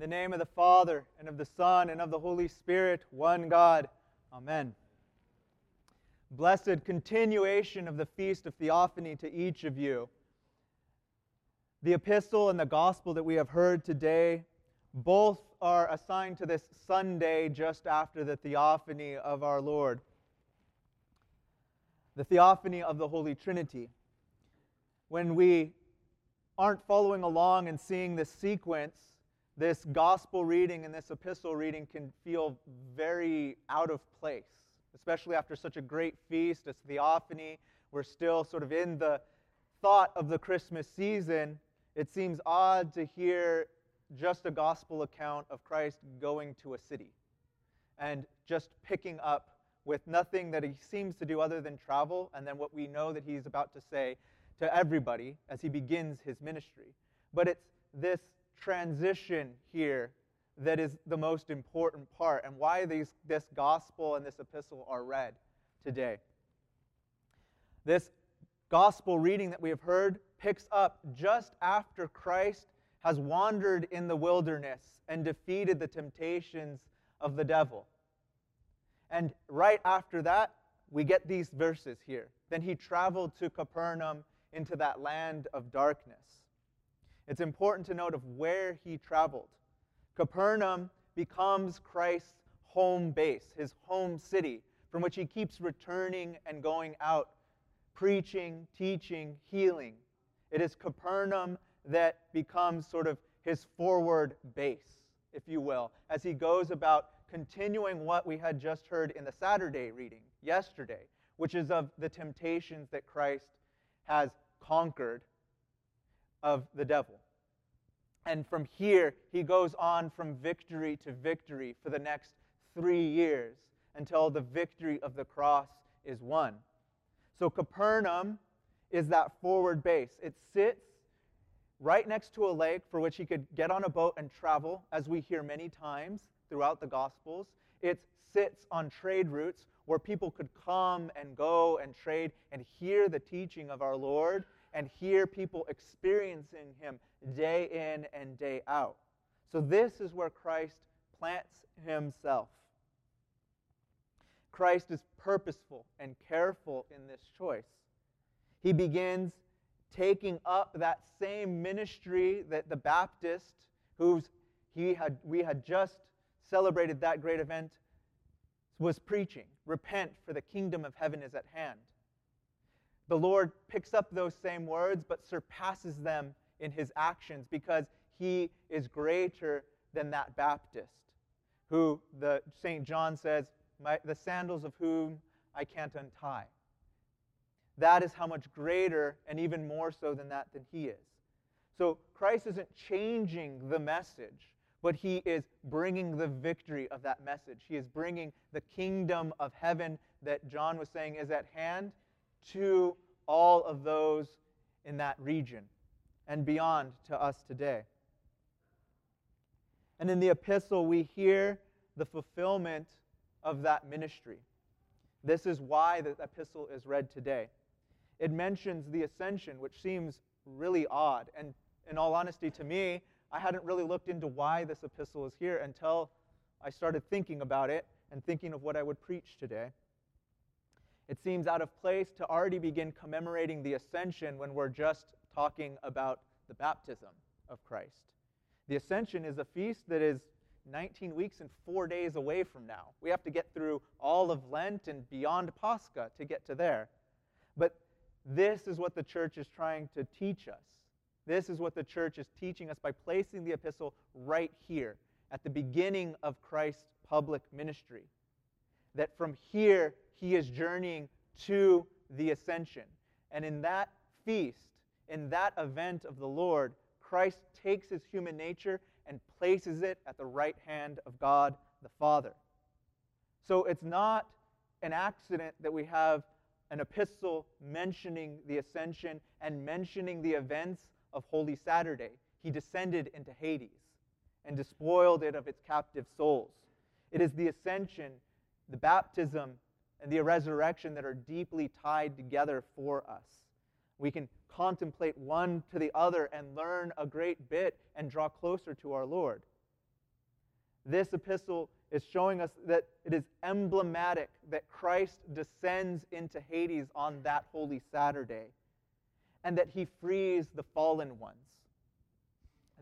In the name of the Father, and of the Son, and of the Holy Spirit, one God. Amen. Blessed continuation of the Feast of Theophany to each of you. The epistle and the gospel that we have heard today both are assigned to this Sunday just after the Theophany of our Lord, the Theophany of the Holy Trinity. When we aren't following along and seeing this sequence, this gospel reading and this epistle reading can feel very out of place, especially after such a great feast as Theophany. We're still sort of in the thought of the Christmas season. It seems odd to hear just a gospel account of Christ going to a city and just picking up with nothing that he seems to do other than travel, and then what we know that he's about to say to everybody as he begins his ministry. But it's this transition here that is the most important part and why these, this gospel and this epistle are read today. This gospel reading that we have heard picks up just after Christ has wandered in the wilderness and defeated the temptations of the devil. And right after that, we get these verses here. Then he traveled to Capernaum into that land of darkness. It's important to note of where he traveled. Capernaum becomes Christ's home base, his home city, from which he keeps returning and going out, preaching, teaching, healing. It is Capernaum that becomes sort of his forward base, if you will, as he goes about continuing what we had just heard in the Saturday reading yesterday, which is of the temptations that Christ has conquered of the devil. And from here, he goes on from victory to victory for the next three years until the victory of the cross is won. So Capernaum is that forward base. It sits right next to a lake for which he could get on a boat and travel, as we hear many times throughout the Gospels. It sits on trade routes where people could come and go and trade and hear the teaching of our Lord and hear people experiencing him day in and day out. So, this is where Christ plants himself. Christ is purposeful and careful in this choice. He begins taking up that same ministry that the Baptist, whose he had, we had just celebrated that great event, was preaching. Repent, for the kingdom of heaven is at hand. The Lord picks up those same words, but surpasses them in his actions because he is greater than that Baptist, who the St. John says, the sandals of whom I can't untie. That is how much greater and even more so than that than he is. So Christ isn't changing the message, but he is bringing the victory of that message. He is bringing the kingdom of heaven that John was saying is at hand to all of those in that region and beyond to us today. And in the epistle, we hear the fulfillment of that ministry. This is why the epistle is read today it mentions the ascension, which seems really odd. And in all honesty, to me, I hadn't really looked into why this epistle is here until I started thinking about it and thinking of what I would preach today. It seems out of place to already begin commemorating the ascension when we're just talking about the baptism of Christ. The ascension is a feast that is 19 weeks and four days away from now. We have to get through all of Lent and beyond Pascha to get to there. But this is what the church is trying to teach us. This is what the church is teaching us by placing the epistle right here at the beginning of Christ's public ministry. That from here, he is journeying to the ascension. And in that feast, in that event of the Lord, Christ takes his human nature and places it at the right hand of God the Father. So it's not an accident that we have an epistle mentioning the ascension and mentioning the events of Holy Saturday. He descended into Hades and despoiled it of its captive souls. It is the ascension, the baptism, and the resurrection that are deeply tied together for us. We can contemplate one to the other and learn a great bit and draw closer to our Lord. This epistle is showing us that it is emblematic that Christ descends into Hades on that holy Saturday and that he frees the fallen ones.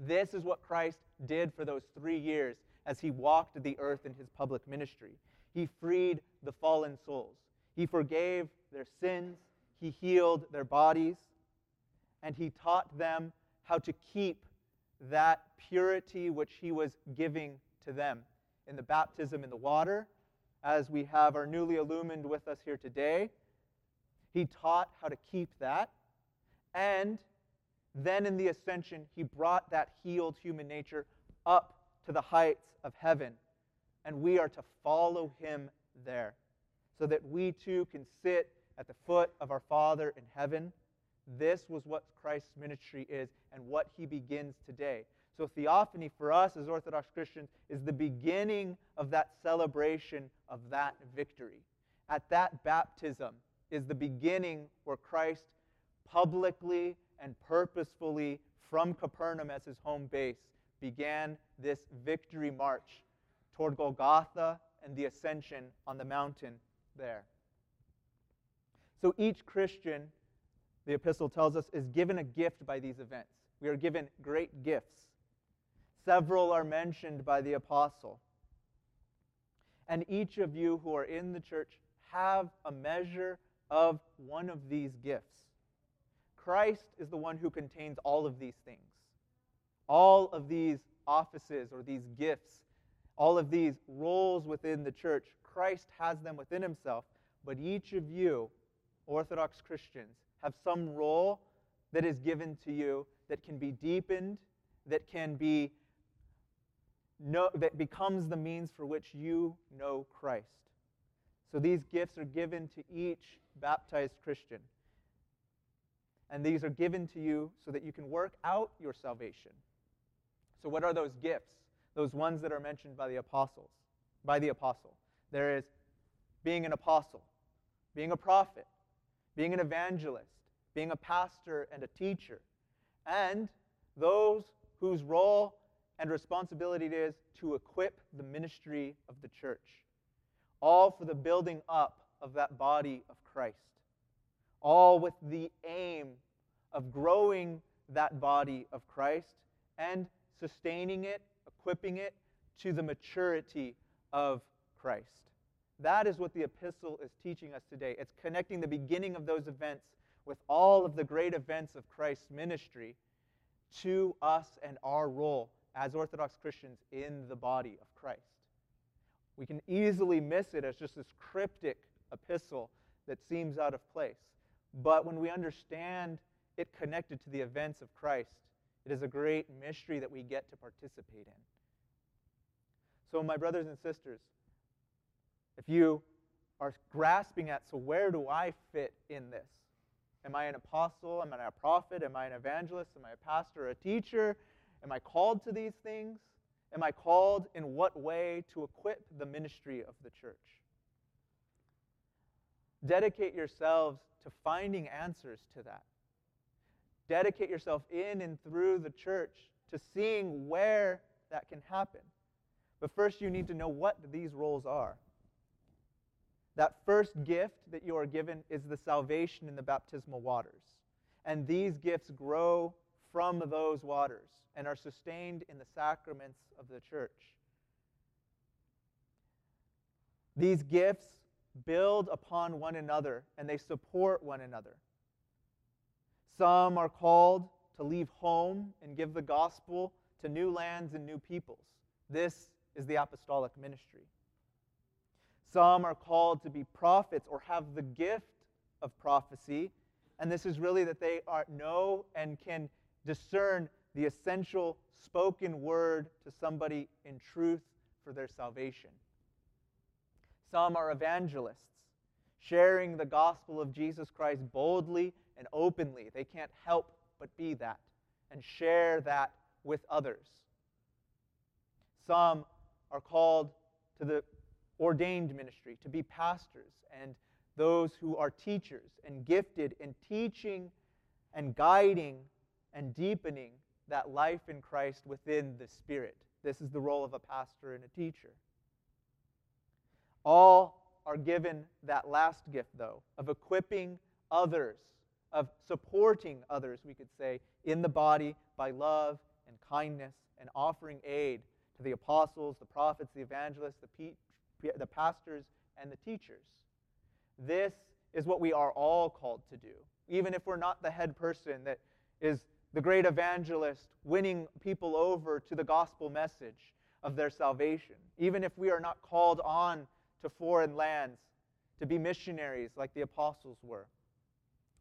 This is what Christ did for those three years as he walked the earth in his public ministry. He freed the fallen souls, he forgave their sins, he healed their bodies, and he taught them how to keep that purity which he was giving to them in the baptism in the water, as we have our newly illumined with us here today. He taught how to keep that. And then in the ascension, he brought that healed human nature up to the heights of heaven. And we are to follow him there so that we too can sit at the foot of our Father in heaven. This was what Christ's ministry is and what he begins today. So, theophany for us as Orthodox Christians is the beginning of that celebration of that victory. At that baptism is the beginning where Christ publicly and purposefully, from Capernaum as his home base, began this victory march toward Golgotha and the ascension on the mountain there. So each Christian, the epistle tells us, is given a gift by these events. We are given great gifts. Several are mentioned by the apostle. And each of you who are in the church have a measure of one of these gifts. Christ is the one who contains all of these things. All of these offices or these gifts, all of these roles within the church, Christ has them within himself. But each of you, Orthodox Christians, have some role that is given to you that can be deepened, that can be know, that becomes the means for which you know Christ. So these gifts are given to each baptized Christian. And these are given to you so that you can work out your salvation. So what are those gifts? Those ones that are mentioned by the apostles, by the apostle. There is being an apostle, being a prophet, being an evangelist, being a pastor and a teacher, and those whose role and responsibility it is to equip the ministry of the church, all for the building up of that body of Christ, all with the aim of growing that body of Christ and sustaining it, equipping it to the maturity of Christ. That is what the epistle is teaching us today. It's connecting the beginning of those events with all of the great events of Christ's ministry to us and our role as Orthodox Christians in the body of Christ. We can easily miss it as just this cryptic epistle that seems out of place. But when we understand it connected to the events of Christ, it is a great mystery that we get to participate in. So, my brothers and sisters, if you are grasping at, so where do I fit in this? Am I an apostle? Am I a prophet? Am I an evangelist? Am I a pastor a teacher? Am I called to these things? Am I called in what way to equip the ministry of the church? Dedicate yourselves to finding answers to that. Dedicate yourself in and through the church to seeing where that can happen. But first, you need to know what these roles are. That first gift that you are given is the salvation in the baptismal waters. And these gifts grow from those waters and are sustained in the sacraments of the church. These gifts build upon one another and they support one another. Some are called to leave home and give the gospel to new lands and new peoples. This is the apostolic ministry. Some are called to be prophets or have the gift of prophecy, and this is really that they are know and can discern the essential spoken word to somebody in truth for their salvation. Some are evangelists, sharing the gospel of Jesus Christ boldly and openly. They can't help but be that and share that with others. Some are called to the ordained ministry, to be pastors and those who are teachers and gifted in teaching and guiding and deepening that life in Christ within the Spirit. This is the role of a pastor and a teacher. All are given that last gift, though, of equipping others, of supporting others, we could say, in the body by love and kindness and offering aid to the apostles, the prophets, the evangelists, the, pe- the pastors, and the teachers. This is what we are all called to do. Even if we're not the head person that is the great evangelist winning people over to the gospel message of their salvation, even if we are not called on to foreign lands to be missionaries like the apostles were,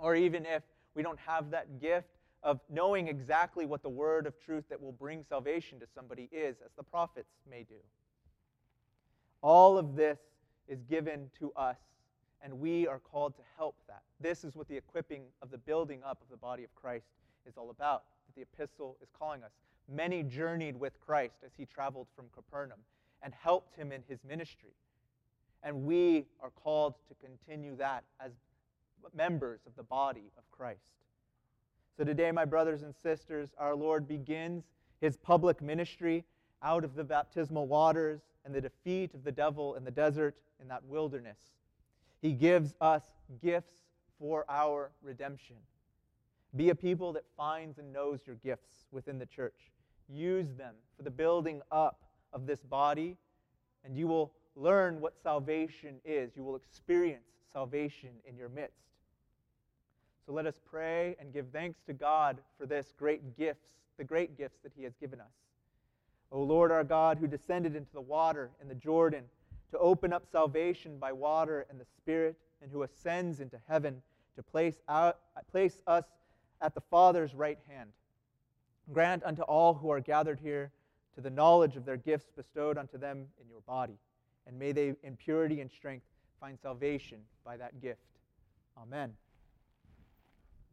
or even if we don't have that gift of knowing exactly what the word of truth that will bring salvation to somebody is, as the prophets may do. All of this is given to us, and we are called to help that. This is what the equipping of the building up of the body of Christ is all about, that the epistle is calling us. Many journeyed with Christ as he traveled from Capernaum and helped him in his ministry. And we are called to continue that as members of the body of Christ. So today, my brothers and sisters, our Lord begins his public ministry out of the baptismal waters and the defeat of the devil in the desert in that wilderness. He gives us gifts for our redemption. Be a people that finds and knows your gifts within the church. Use them for the building up of this body, and you will learn what salvation is. You will experience salvation in your midst. So let us pray and give thanks to God for this great gifts, the great gifts that He has given us. O Lord our God, who descended into the water in the Jordan to open up salvation by water and the Spirit, and who ascends into heaven to place, out, place us at the Father's right hand. Grant unto all who are gathered here to the knowledge of their gifts bestowed unto them in your body, and may they in purity and strength find salvation by that gift. Amen.